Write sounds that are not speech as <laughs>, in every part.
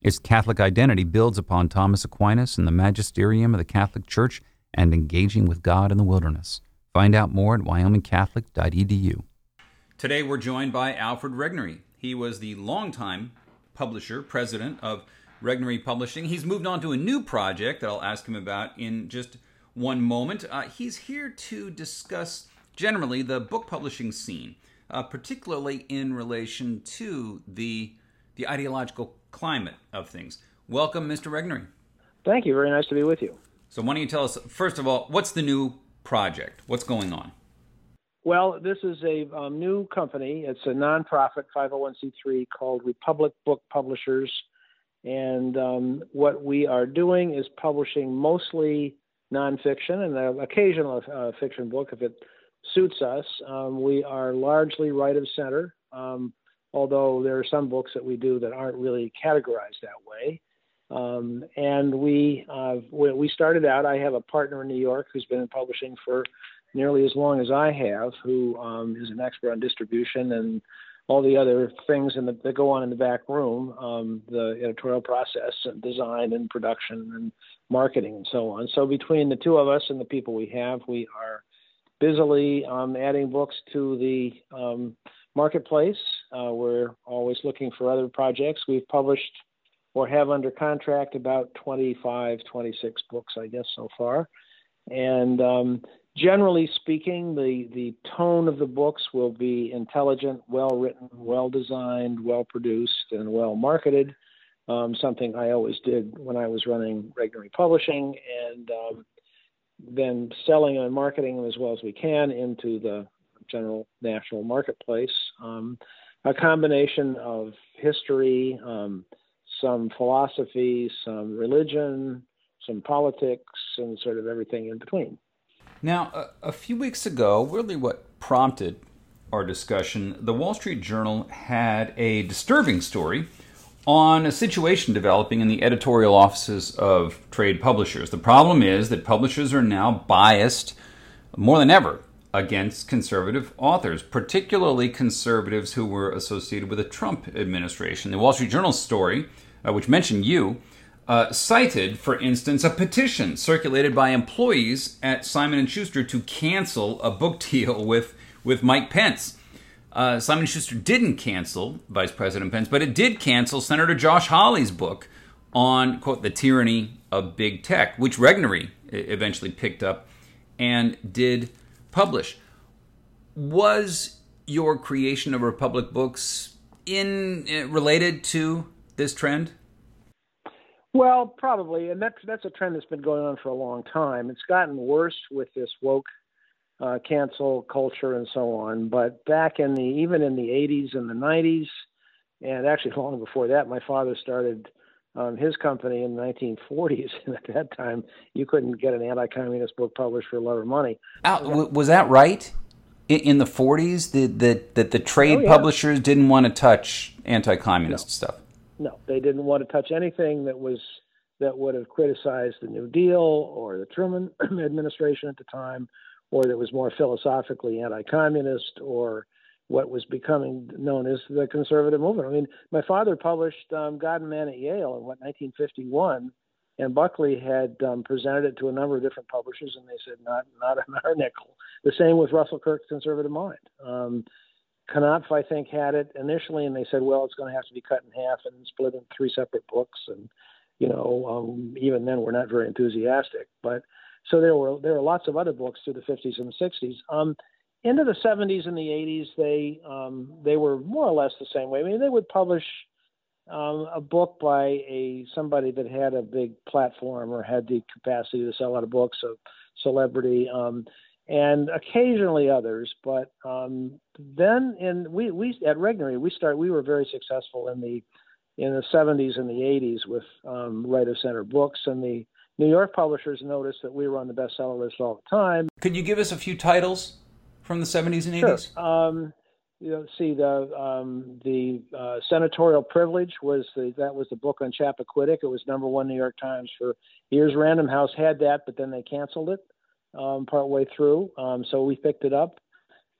Its Catholic identity builds upon Thomas Aquinas and the magisterium of the Catholic Church and engaging with God in the wilderness. Find out more at wyomingcatholic.edu. Today we're joined by Alfred Regnery. He was the longtime publisher, president of Regnery Publishing. He's moved on to a new project that I'll ask him about in just one moment. Uh, he's here to discuss generally the book publishing scene, uh, particularly in relation to the the ideological climate of things. Welcome, Mr. Regnery. Thank you. Very nice to be with you. So, why don't you tell us first of all what's the new project? What's going on? Well, this is a um, new company. It's a nonprofit 501c3 called Republic Book Publishers. And um, what we are doing is publishing mostly nonfiction and an occasional uh, fiction book if it suits us. Um, we are largely right of center, um, although there are some books that we do that aren't really categorized that way. Um, and we uh, we started out. I have a partner in New York who's been in publishing for nearly as long as I have, who um, is an expert on distribution and all the other things the, that go on in the back room, um, the editorial process and design and production and marketing and so on. So between the two of us and the people we have, we are busily um, adding books to the um, marketplace. Uh, we're always looking for other projects. We've published or have under contract about 25, 26 books, I guess, so far. And um, generally speaking, the, the tone of the books will be intelligent, well written, well designed, well produced, and well marketed. Um, something I always did when I was running Regnery Publishing, and um, then selling and marketing them as well as we can into the general national marketplace. Um, a combination of history, um, some philosophy, some religion, some politics, and sort of everything in between. Now, a, a few weeks ago, really what prompted our discussion, the Wall Street Journal had a disturbing story on a situation developing in the editorial offices of trade publishers. The problem is that publishers are now biased more than ever against conservative authors, particularly conservatives who were associated with the Trump administration. The Wall Street Journal story, uh, which mentioned you, uh, cited, for instance, a petition circulated by employees at Simon and Schuster to cancel a book <laughs> deal with with Mike Pence. Uh, Simon Schuster didn't cancel Vice President Pence, but it did cancel Senator Josh Hawley's book on quote the tyranny of big tech, which Regnery eventually picked up and did publish. Was your creation of Republic Books in uh, related to this trend? Well, probably, and that's that's a trend that's been going on for a long time. It's gotten worse with this woke uh, cancel culture and so on. But back in the even in the 80s and the 90s, and actually <laughs> long before that, my father started um, his company in the 1940s, <laughs> and at that time, you couldn't get an anti-communist book published for a lot of money. Al, was that right? In the 40s, that the, the, the trade oh, yeah. publishers didn't want to touch anti-communist no. stuff. No, they didn't want to touch anything that was that would have criticized the New Deal or the Truman <clears throat> administration at the time or that was more philosophically anti-communist or what was becoming known as the conservative movement. I mean, my father published um, God and Man at Yale in what 1951, and Buckley had um, presented it to a number of different publishers, and they said not not on <laughs> our nickel. The same with Russell Kirk's Conservative Mind. Um, Knopf, I think, had it initially, and they said, well, it's going to have to be cut in half and split in three separate books, and you know, um, even then, we're not very enthusiastic, but so there were there were lots of other books through the 50s and the 60s. Um, into the 70s and the 80s, they um, they were more or less the same way. I mean, they would publish um, a book by a somebody that had a big platform or had the capacity to sell a lot of books, a celebrity, um, and occasionally others. But um, then, in we we at Regnery, we start we were very successful in the in the 70s and the 80s with um, right of center books, and the New York publishers noticed that we were on the bestseller list all the time. Could you give us a few titles from the 70s and 80s? Sure. Um, you know, see the um, the uh, senatorial privilege was the that was the book on Chappaquiddick. It was number one New York Times for years. Random House had that, but then they canceled it um, partway through, um, so we picked it up.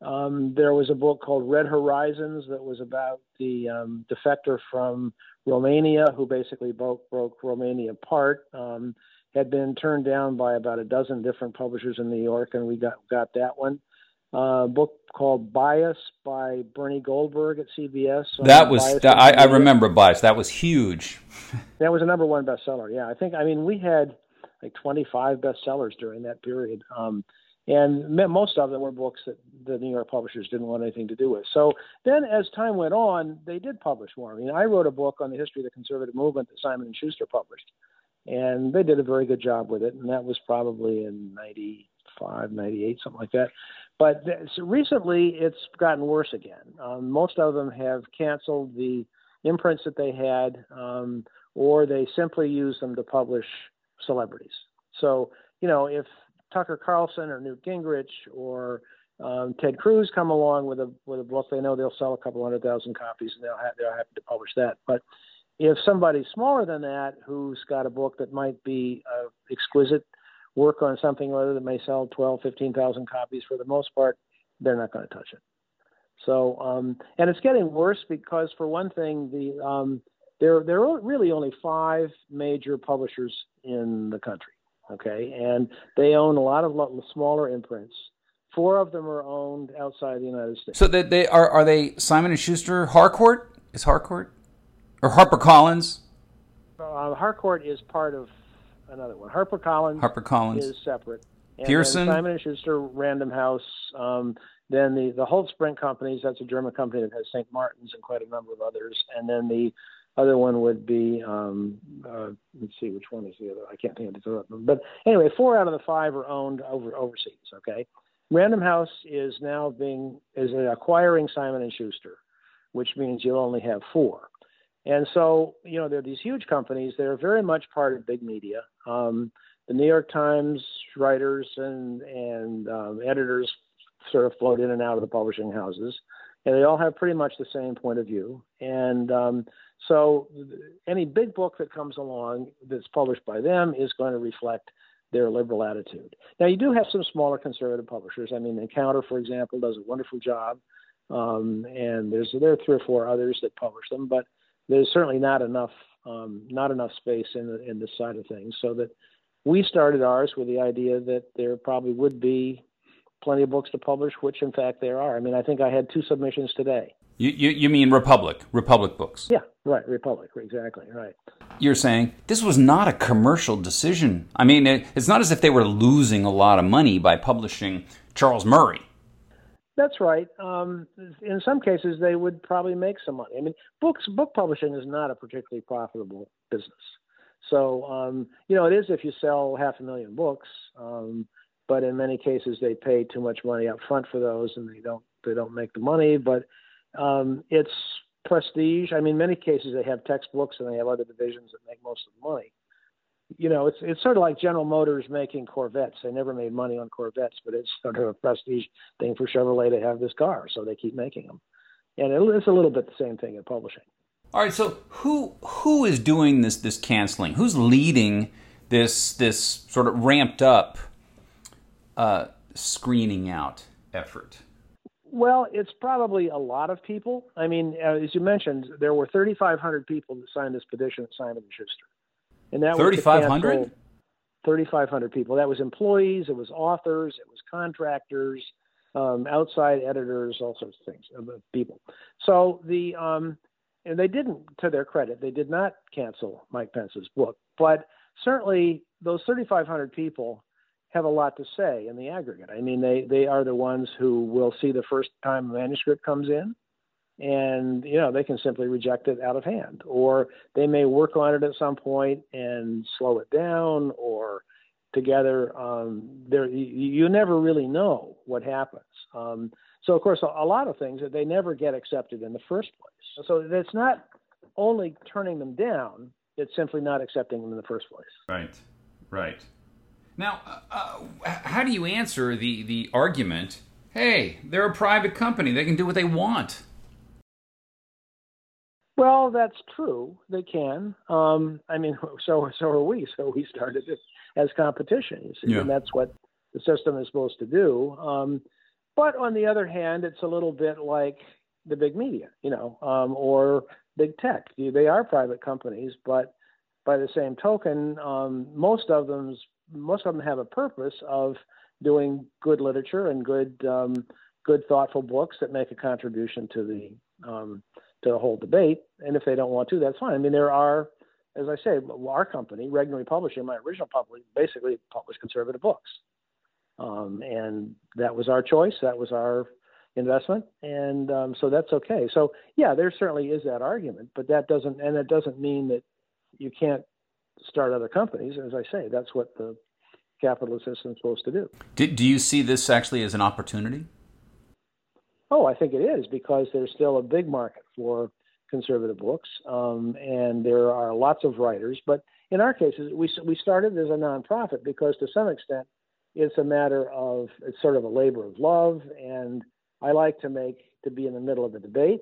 Um, there was a book called Red Horizons that was about the um, defector from Romania who basically broke broke Romania apart. Um, had been turned down by about a dozen different publishers in New York, and we got got that one uh, book called Bias by Bernie Goldberg at CBS. That was that, I, I, remember Bias. That was huge. <laughs> that was a number one bestseller. Yeah, I think. I mean, we had like 25 bestsellers during that period, um, and most of them were books that the New York publishers didn't want anything to do with. So then, as time went on, they did publish more. I mean, I wrote a book on the history of the conservative movement that Simon and Schuster published, and they did a very good job with it. And that was probably in 95, 98, something like that. But so recently, it's gotten worse again. Um, most of them have canceled the imprints that they had, um, or they simply use them to publish celebrities. So, you know, if Tucker Carlson or Newt Gingrich or um, Ted Cruz come along with a with a book, they know they'll sell a couple hundred thousand copies, and they'll have, they're happy to publish that. But if somebody smaller than that, who's got a book that might be uh, exquisite work on something or other that may sell 12, 15,000 copies for the most part, they're not going to touch it. So, um, and it's getting worse because, for one thing, the um, there there are really only five major publishers in the country. Okay, and they own a lot of smaller imprints. Four of them are owned outside the United States. So they, they are are they Simon and Schuster Harcourt is Harcourt or HarperCollins? Uh, Harcourt is part of another one. HarperCollins. HarperCollins is separate. And Pearson. Simon and Schuster, Random House. Um, then the the Holtzbrinck companies. That's a German company that has St. Martin's and quite a number of others. And then the other one would be um, uh, let's see which one is the other. I can't think of the other. one. But anyway, four out of the five are owned over overseas. Okay. Random House is now being is acquiring Simon and Schuster, which means you'll only have four. And so, you know, they're these huge companies. They're very much part of big media. Um, the New York Times writers and and um, editors sort of float in and out of the publishing houses, and they all have pretty much the same point of view. And um, so, any big book that comes along that's published by them is going to reflect their liberal attitude. Now, you do have some smaller conservative publishers. I mean, Encounter, for example, does a wonderful job, um, and there's there are three or four others that publish them, but there's certainly not enough um, not enough space in the, in this side of things. So that we started ours with the idea that there probably would be plenty of books to publish, which in fact there are. I mean, I think I had two submissions today. You, you, you mean Republic, Republic books? Yeah, right, Republic, exactly, right. You're saying this was not a commercial decision. I mean, it, it's not as if they were losing a lot of money by publishing Charles Murray. That's right. Um, in some cases, they would probably make some money. I mean, books book publishing is not a particularly profitable business. So um, you know, it is if you sell half a million books, um, but in many cases they pay too much money up front for those, and they don't they don't make the money. But um, it's prestige. I mean, in many cases they have textbooks and they have other divisions that make most of the money you know, it's it's sort of like General Motors making Corvettes. They never made money on Corvettes, but it's <laughs> sort of a prestige thing for Chevrolet to have this car, so they keep making them. And it's a little bit the same thing in publishing. All right, so who who is doing this this canceling? Who's leading this this sort of ramped up uh, screening out effort? Well, it's probably a lot of people. I mean, uh, as you mentioned, there were 3,500 people that signed this petition at Simon and Schuster and that 3,500? 3,500 people. That was employees, it was authors, it was contractors, um, outside editors, all sorts of things, uh, people. So the um, and they didn't, to their credit, they did not cancel Mike Pence's book, but certainly those 3,500 people have a lot to say in the aggregate. I mean, they they are the ones who will see the first time a manuscript comes in, and you know they can simply reject it out of hand, or they may work on it at some point and slow it down, or together. Um, there, you, never really know what happens. Um, so, of course, a, lot of things that they never get accepted in the first place. So it's not only turning them down; it's simply not accepting them in the first place. Right. Right. Now, uh, uh, how do you answer the the argument? Hey, they're a private company; they can do what they want. Well, that's true. They can. Um, I mean, <laughs> so so are we. So we started it as competition, you see, yeah. and that's what the system is supposed to do. Um, but on the other hand, it's a little bit like the big media, you know, um, or big tech. They are private companies, but by the same token, um, most of them most of them have a purpose of doing good literature and good um, good thoughtful books that make a contribution to the um, to the whole debate. And if they don't want to, that's fine. I mean, there are, as I say, our company, Regnery Publishing, my original public, basically published conservative books, um, and that was our choice. That was our investment, and um, so that's okay. So yeah, there certainly is that argument, but that doesn't, and it doesn't mean that you can't start other companies. As I say, that's what the capitalist system is supposed to do. do. Do you see this actually as an opportunity? Oh, I think it is because there's still a big market for conservative books, um, and there are lots of writers. But in our cases, we we started as a nonprofit because to some extent, it's a matter of it's sort of a labor of love, and I like to make to be in the middle of the debate.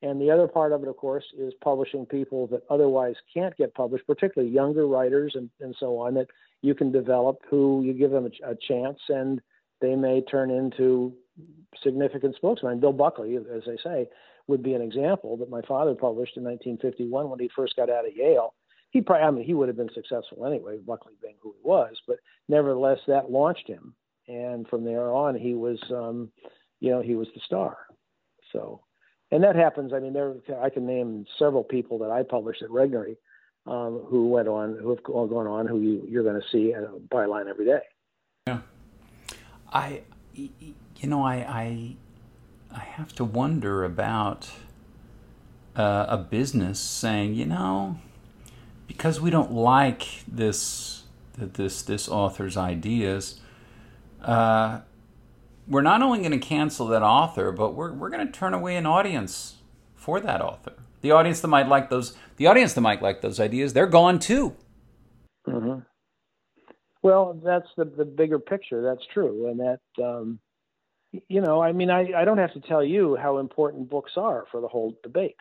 And the other part of it, of course, is publishing people that otherwise can't get published, particularly younger writers and, and so on, that you can develop who you give them a, a chance and they may turn into significant spokesman, Bill Buckley, as I say, would be an example that my father published in 1951 when he first got out of Yale. He probably, I mean, he would have been successful anyway, Buckley being who he was, but nevertheless, that launched him. And from there on, he was, um, you know, he was the star. So, and that happens. I mean, there, I can name several people that I published at Regnery um, who went on, who have gone on, who you, you're going to see uh, byline every day. Yeah. I, you know, I, I, I have to wonder about uh, a business saying, you know, because we don't like this, this, this author's ideas, uh, we're not only going to cancel that author, but we're, we're going to turn away an audience for that author. The audience that might like those, the audience that might like those ideas, they're gone too. Mm-hmm. Well, that's the the bigger picture. That's true, and that um, you know, I mean, I, I don't have to tell you how important books are for the whole debate.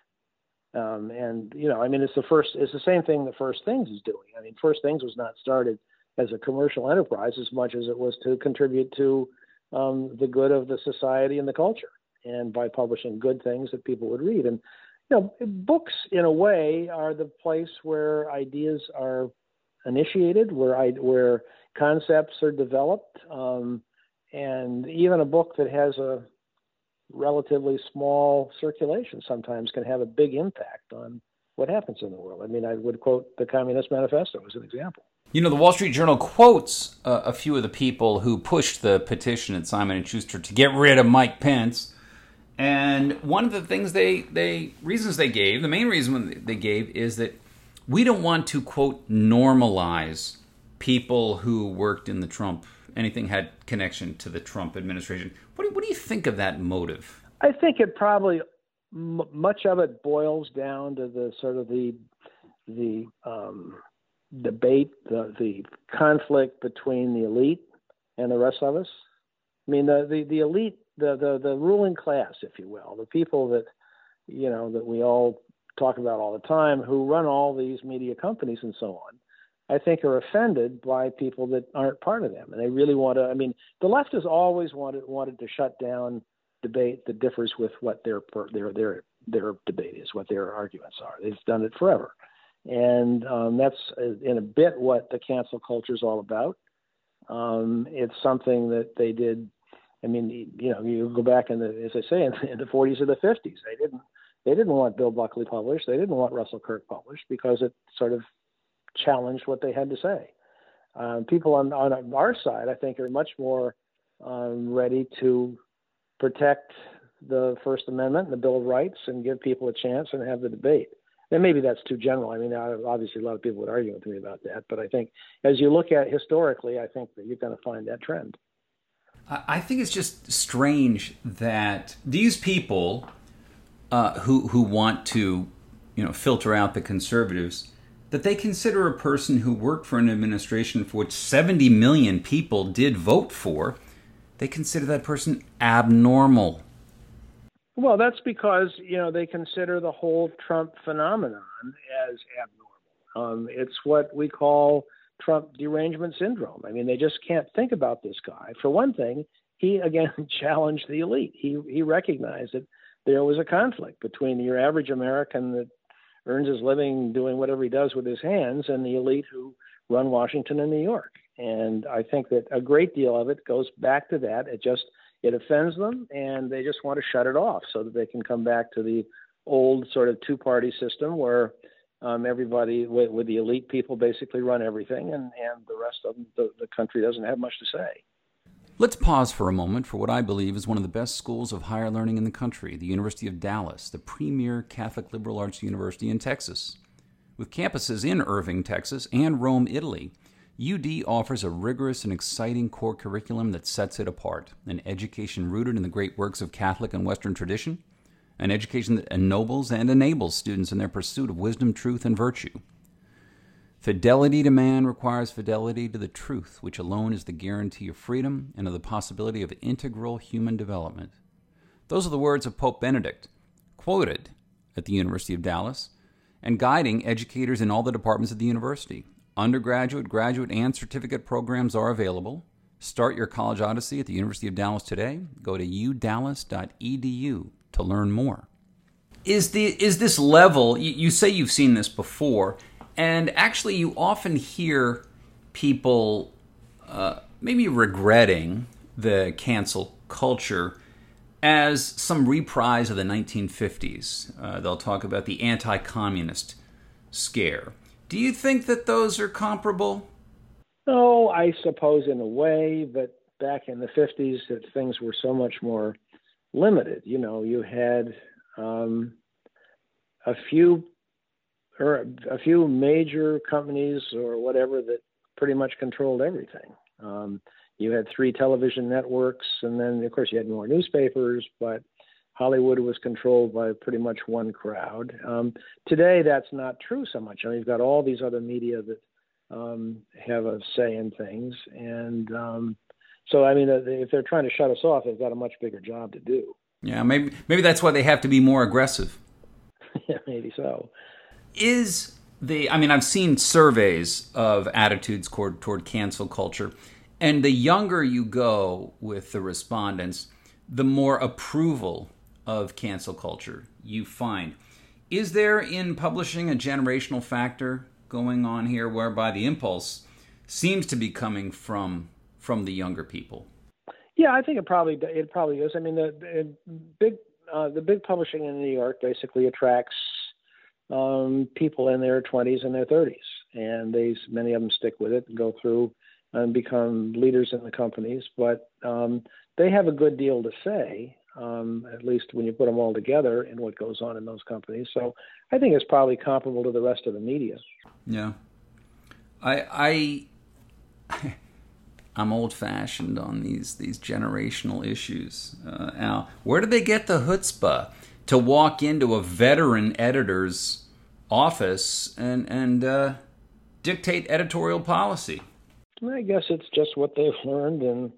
Um, and you know, I mean, it's the first, it's the same thing that First Things is doing. I mean, First Things was not started as a commercial enterprise as much as it was to contribute to um, the good of the society and the culture, and by publishing good things that people would read. And you know, books in a way are the place where ideas are initiated, where I, where concepts are developed. Um, and even a book that has a relatively small circulation sometimes can have a big impact on what happens in the world. I mean, I would quote the Communist Manifesto as an example. You know, the Wall Street Journal quotes uh, a few of the people who pushed the petition at Simon and Schuster to get rid of Mike Pence. And one of the things they, they reasons they gave, the main reason they gave is that we don't want to quote normalize people who worked in the Trump anything had connection to the Trump administration. What do, what do you think of that motive? I think it probably m- much of it boils down to the sort of the the um, debate, the the conflict between the elite and the rest of us. I mean, the the, the elite, the, the the ruling class, if you will, the people that you know that we all talk about all the time, who run all these media companies and so on I think are offended by people that aren't part of them, and they really want to. I mean, the left has always wanted wanted to shut down debate that differs with what their their their their debate is, what their arguments are. They've done it forever, and um, that's uh, in a bit what the cancel culture is all about. Um, it's something that they did. I mean, you know, you go back in the, as I say, in, in the 40s or the 50s, they didn't they didn't want Bill Buckley published. They didn't want Russell Kirk published because it sort of challenged what they had to say. Um, people on, on our side, I think, are much more um, ready to protect the First Amendment and the Bill of Rights and give people a chance and have the debate. And maybe that's too general. I mean, obviously, a lot of people would argue with me about that. But I think as you look at historically, I think that you're going to find that trend. I think it's just strange that these people uh, who who want to, you know, filter out the conservatives, that they consider a person who worked for an administration for which 70 million people did vote for, they consider that person abnormal. Well, that's because you know they consider the whole Trump phenomenon as abnormal. Um, it's what we call Trump derangement syndrome. I mean, they just can't think about this guy. For one thing, he again <laughs> challenged the elite. He he recognized that there was a conflict between your average American that earns his living doing whatever he does with his hands and the elite who run Washington and New York. And I think that a great deal of it goes back to that. It just it offends them and they just want to shut it off so that they can come back to the old sort of two party system where um, everybody with, with, the elite people basically run everything and, and the rest of them, the, the country doesn't have much to say. Let's pause for a moment for what I believe is one of the best schools of higher learning in the country, the University of Dallas, the premier Catholic liberal arts university in Texas. With campuses in Irving, Texas, and Rome, Italy, UD offers a rigorous and exciting core curriculum that sets it apart an education rooted in the great works of Catholic and Western tradition, an education that ennobles and enables students in their pursuit of wisdom, truth, and virtue. Fidelity to man requires fidelity to the truth, which alone is the guarantee of freedom and of the possibility of integral human development. Those are the words of Pope Benedict, quoted at the University of Dallas, and guiding educators in all the departments of the university. Undergraduate, graduate, and certificate programs are available. Start your college odyssey at the University of Dallas today. Go to udallas.edu to learn more. Is the is this level? You, you say you've seen this before, and actually, you often hear people uh, maybe regretting the cancel culture as some reprise of the 1950s. Uh, they'll talk about the anti-communist scare do you think that those are comparable? Oh, I suppose in a way, but back in the 50s, that things were so much more limited. You know, you had um, a few or a few major companies or whatever that pretty much controlled everything. Um, you had three television networks, and then of course you had more newspapers, but Hollywood was controlled by pretty much one crowd. Um, today, that's not true so much. I mean, you've got all these other media that um, have a say in things, and um, so I mean, if they're trying to shut us off, they've got a much bigger job to do. Yeah, maybe maybe that's why they have to be more aggressive. <laughs> yeah, maybe so. Is the I mean, I've seen surveys of attitudes toward, toward cancel culture, and the younger you go with the respondents, the more approval of cancel culture you find. Is there in publishing a generational factor going on here whereby the impulse seems to be coming from from the younger people? Yeah, I think it probably it probably is. I mean, the, the big uh, the big publishing in New York basically attracts um, people in their 20s and their 30s, and they many of them stick with it and go through and become leaders in the companies. But um, they have a good deal to say um, at least when you put them all together and what goes on in those companies. So I think it's probably comparable to the rest of the media. Yeah, I I <laughs> I'm old fashioned on these these generational issues. Uh, Al, where do they get the chutzpah to walk into a veteran editor's office and and uh, dictate editorial policy? I guess it's just what they've learned and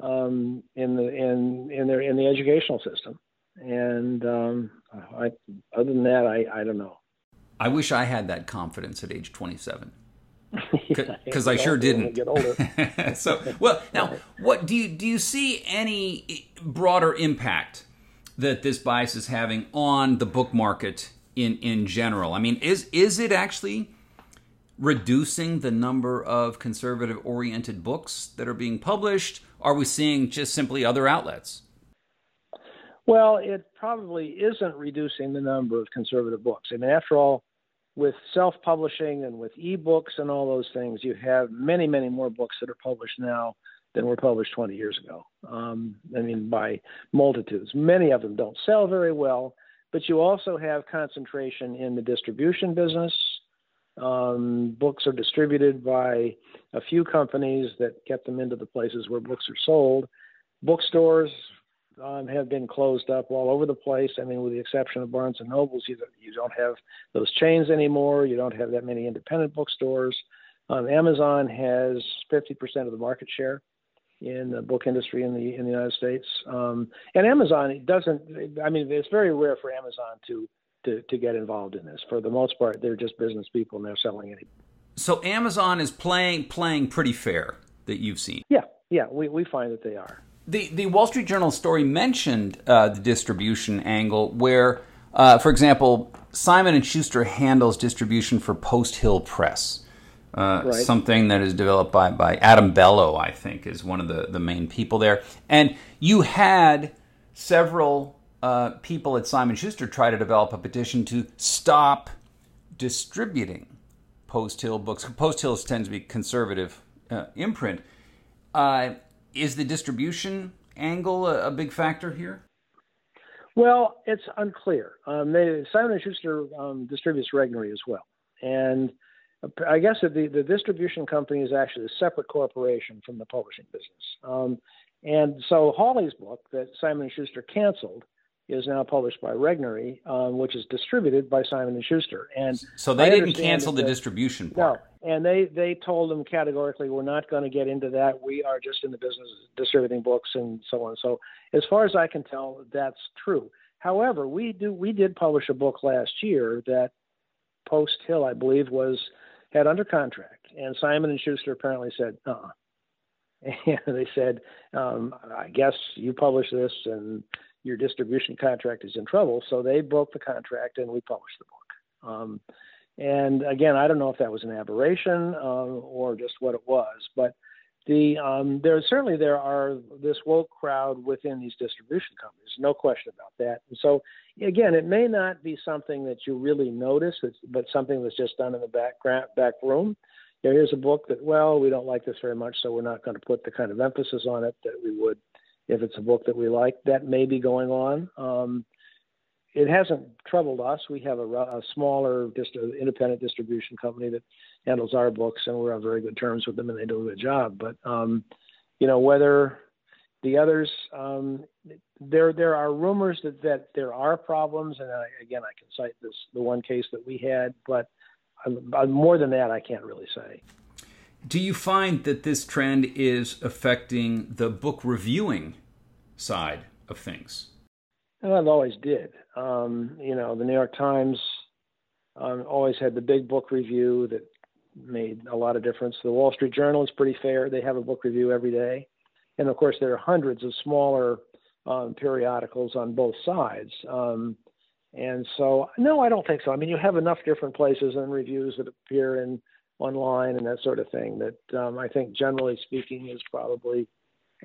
um, in the in in their in the educational system. And um, I, other than that, I, I don't know. I wish I had that confidence at age 27 <laughs> because I sure didn't. Get older. <laughs> so, well, now, what do you do? You see any broader impact that this bias is having on the book market in in general? I mean, is is it actually reducing the number of conservative oriented books that are being published? Are we seeing just simply other outlets? Well, it probably isn't reducing the number of conservative books. I mean, after all, with self-publishing and with ebooks and all those things, you have many, many more books that are published now than were published 20 years ago. Um, I mean, by multitudes. Many of them don't sell very well, but you also have concentration in the distribution business. Um, books are distributed by a few companies that get them into the places where books are sold. Bookstores um, have been closed up all over the place. I mean, with the exception of Barnes and Nobles, you don't, you don't have those chains anymore. You don't have that many independent bookstores. Um, Amazon has 50% of the market share in the book industry in the in the United States. Um, and Amazon doesn't. I mean, it's very rare for Amazon to to to get involved in this. For the most part, they're just business people and they're selling it. So Amazon is playing playing pretty fair that you've seen. Yeah, yeah, we we find that they are. The the Wall Street Journal story mentioned uh, the distribution angle, where, uh, for example, Simon and Schuster handles distribution for Post Hill Press. Uh, right. Something that is developed by, by Adam Bellow, I think, is one of the, the main people there. And you had several uh, people at Simon Schuster try to develop a petition to stop distributing Post Hill books. Post Hill tends to be conservative uh, imprint. Uh, is the distribution angle a, a, big factor here? Well, it's unclear. Um, they, Simon and Schuster um, distributes Regnery as well, and I guess the, the distribution company is actually a separate corporation from the publishing business. Um, and so Hawley's book that Simon & Schuster canceled is now published by Regnery, um, which is distributed by Simon & Schuster. And so they I didn't cancel the distribution part. No, and they they told them categorically, we're not going to get into that. We are just in the business of distributing books and so on. So as far as I can tell, that's true. However, we do we did publish a book last year that Post Hill, I believe, was had under contract, and Simon and Schuster apparently said, "Uh." <laughs> And they said, um, "I guess you publish this, and your distribution contract is in trouble." So they broke the contract, and we published the book. Um, and again, I don't know if that was an aberration uh, or just what it was, but the um, there certainly there are this woke crowd within these distribution companies, no question about that. And so again, it may not be something that you really notice, but something that's just done in the back room. You know, here's a book that well, we don't like this very much, so we're not going to put the kind of emphasis on it that we would if it's a book that we like. That may be going on. Um, it hasn't troubled us. We have a, a smaller, just an independent distribution company that handles our books, and we're on very good terms with them, and they do a good job. But um, you know, whether the others, um, there there are rumors that that there are problems, and I, again, I can cite this the one case that we had, but more than that, I can't really say. Do you find that this trend is affecting the book reviewing side of things? Well, I've always did. Um, you know, the New York Times um, always had the big book review that made a lot of difference. The Wall Street Journal is pretty fair; they have a book review every day, and of course, there are hundreds of smaller um, periodicals on both sides. Um, and so, no, I don't think so. I mean, you have enough different places and reviews that appear in online and that sort of thing that um, I think, generally speaking, is probably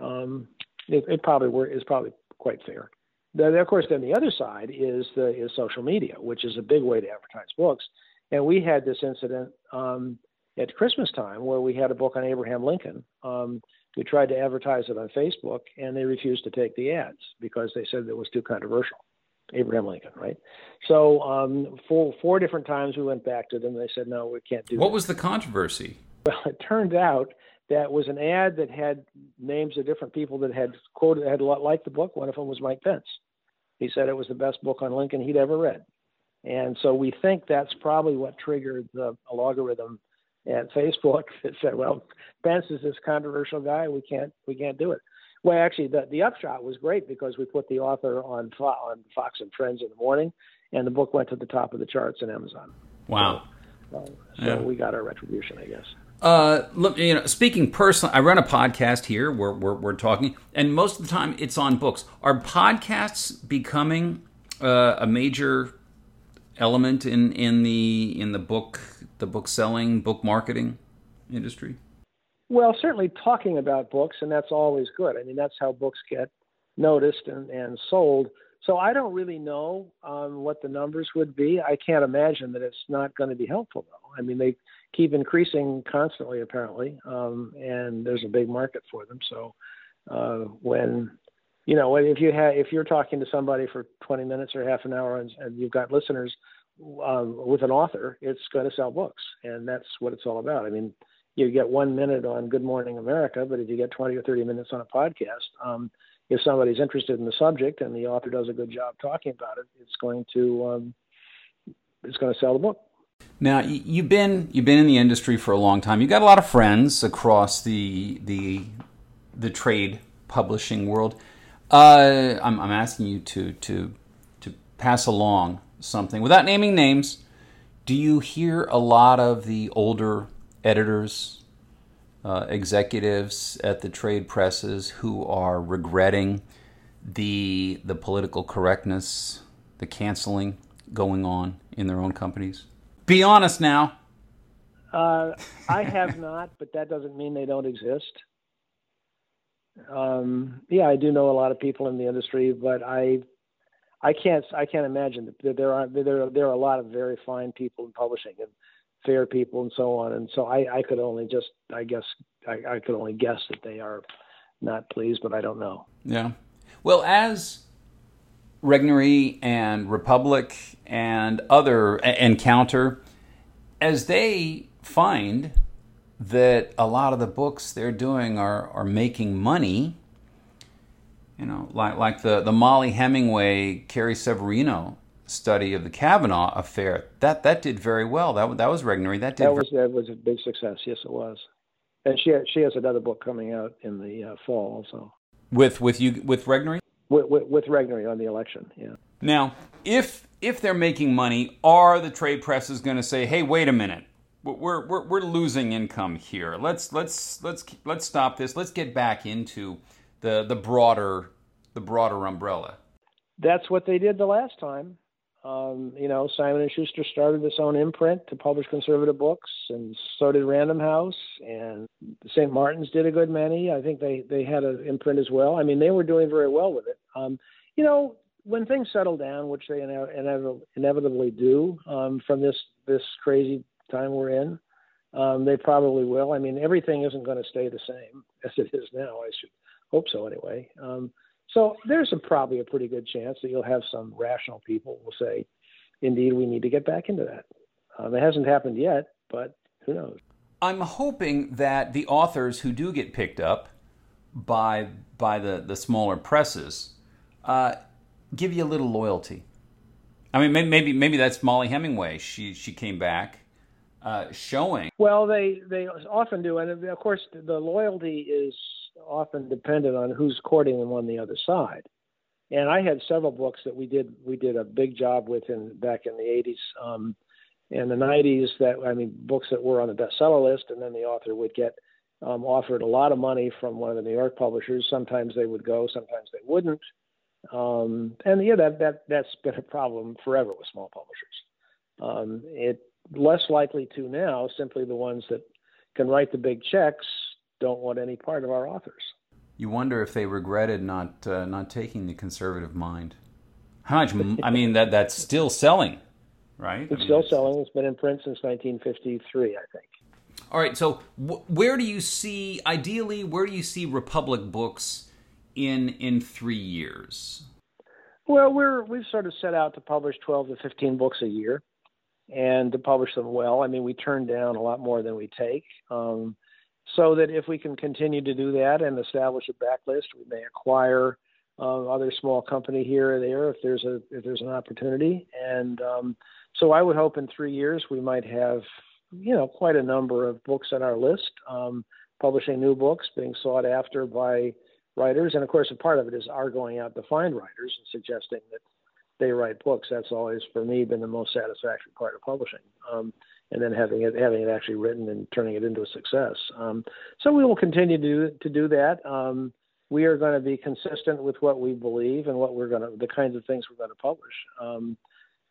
um, it, it probably is probably quite fair. Then, of course, then the other side is the is social media, which is a big way to advertise books. And we had this incident um, at Christmas time where we had a book on Abraham Lincoln. We tried to advertise it on Facebook, and they refused to take the ads because they said it was too controversial. Abraham Lincoln, right? So um, four four different times we went back to them. They said no, we can't do. That. What that. was the controversy? Well, it turned out that was an ad that had names of different people that had quoted had liked the book. One of them was Mike Pence. He said it was the best book on Lincoln he'd ever read. And so we think that's probably what triggered the algorithm at Facebook <laughs> that said, "Well, Pence is this controversial guy. We can't we can't do it." Well, actually, the the upshot was great because we put the author on on Fox and Friends in the morning, and the book went to the top of the charts in Amazon. Wow! So, so yeah. we got our retribution, I guess. Uh, look, you know, speaking personally, I run a podcast here where we're, we're talking, and most of the time it's on books. Are podcasts becoming uh, a major element in, in the in the book the book selling book marketing industry? Well, certainly talking about books, and that's always good. I mean, that's how books get noticed and, and sold. so I don't really know um, what the numbers would be. I can't imagine that it's not going to be helpful, though. I mean, they keep increasing constantly, apparently, um, and there's a big market for them. So uh, when you know if you have if you're talking to somebody for 20 minutes or half an hour and, and you've got listeners um, with an author, it's going to sell books, and that's what it's all about. I mean, you get one minute on Good Morning America, but if you get 20 or 30 minutes on a podcast, um, if somebody's interested in the subject and the author does a good job talking about it, it's going to um, it's going to sell the book. Now you've been you've been in the industry for a long time. You've got a lot of friends across the the the trade publishing world. Uh, I'm, I'm asking you to to to pass along something without naming names. Do you hear a lot of the older editors, uh, executives at the trade presses who are regretting the the political correctness, the canceling going on in their own companies? Be honest now. Uh, I have <laughs> not, but that doesn't mean they don't exist. Um, yeah, I do know a lot of people in the industry, but I, I can't, I can't imagine that there are there there are a lot of very fine people in publishing and fair people and so on. And so I, I could only just, I guess, I, I could only guess that they are not pleased, but I don't know. Yeah. Well, as Regnery and Republic and other Encounter, as they find that a lot of the books they're doing are, are making money, you know, like like the, the Mollie Hemingway, Carrie Severino study of the Kavanaugh affair, that that did very well. That that was Regnery. That did. That was that was a big success. Yes, it was. And she she has another book coming out in the uh, fall also. With with you with Regnery with, with, with Regnery on the election. Yeah. Now, if if they're making money, are the trade presses going to say, "Hey, wait a minute, we're, we're we're losing income here. Let's let's let's let's stop this. Let's get back into the the broader the broader umbrella." That's what they did the last time. Um, you know, Simon and Schuster started its own imprint to publish conservative books, and so did Random House, and St. Martin's did a good many. I think they they had an imprint as well. I mean, they were doing very well with it. Um, you know, when things settle down, which they inevitably do um, from this this crazy time we're in, um, they probably will. I mean, everything isn't going to stay the same <laughs> as it is now. I should hope so, anyway. Um, so there's a, probably a pretty good chance that you'll have some rational people will say, indeed, we need to get back into that. Um, it hasn't happened yet, but who knows? I'm hoping that the authors who do get picked up by by the, the smaller presses uh, give you a little loyalty. I mean, maybe maybe that's Mollie Hemingway. She she came back, uh, showing. Well, they they often do, and of course the loyalty is often dependent on who's courting them on the other side. And I had several books that we did we did a big job with in back in the 80s um, and the 90s that I mean books that were on the bestseller list, and then the author would get um, offered a lot of money from one of the New York publishers. Sometimes they would go, sometimes they wouldn't. Um, and yeah, that that that's been a problem forever with small publishers. Um, it less likely to now. Simply the ones that can write the big checks don't want any part of our authors. You wonder if they regretted not uh, not taking the conservative mind. How much? I mean, that that's still selling, right? It's I mean, still it's... selling. It's been in print since 1953, I think. All right. So, wh- where do you see, ideally, where do you see Republic Books in in three years? Well, we're we've sort of set out to publish 12 to 15 books a year, and to publish them well. I mean, we turn down a lot more than we take. Um, so that if we can continue to do that and establish a backlist, we may acquire uh, other small company here or there if there's a if there's an opportunity. And um, so I would hope in three years we might have you know quite a number of books on our list, um, publishing new books, being sought after by writers, and of course a part of it is our going out to find writers and suggesting that they write books. That's always for me been the most satisfactory part of publishing. Um, and then having it having it actually written and turning it into a success. Um, so we will continue to do, to do that. Um, we are going to be consistent with what we believe and what we're going to the kinds of things we're going to publish. Um,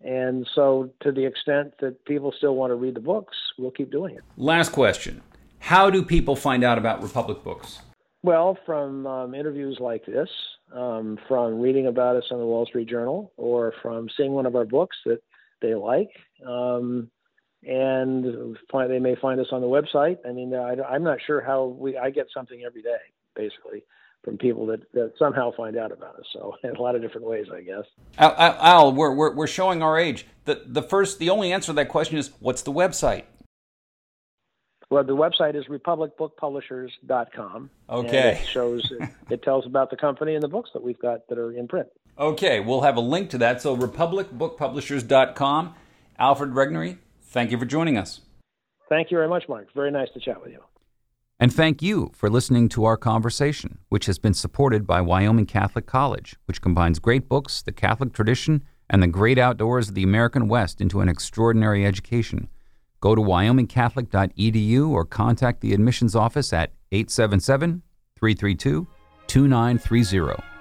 and so, to the extent that people still want to read the books, we'll keep doing it. Last question: How do people find out about Republic Books? Well, from um, interviews like this, um, from reading about us on the Wall Street Journal, or from seeing one of our books that they like, um, and find, they may find us on the website. I mean, I, am not sure how we. I get something every day, basically, from people that, that somehow find out about us. So <laughs> in a lot of different ways, I guess. Al, Al we're, we're we're showing our age. The the first, the only answer to that question is, what's the website? Well, the website is republicbookpublishers.com. Okay. it shows, it, <laughs> it tells about the company and the books that we've got that are in print. Okay, we'll have a link to that. So, republicbookpublishers.com. Alfred Regnery, thank you for joining us. Thank you very much, Mark. Very nice to chat with you. And thank you for listening to our conversation, which has been supported by Wyoming Catholic College, which combines great books, the Catholic tradition, and the great outdoors of the American West into an extraordinary education. Go to wyomingcatholic.edu or contact the admissions office at 877 332 2930.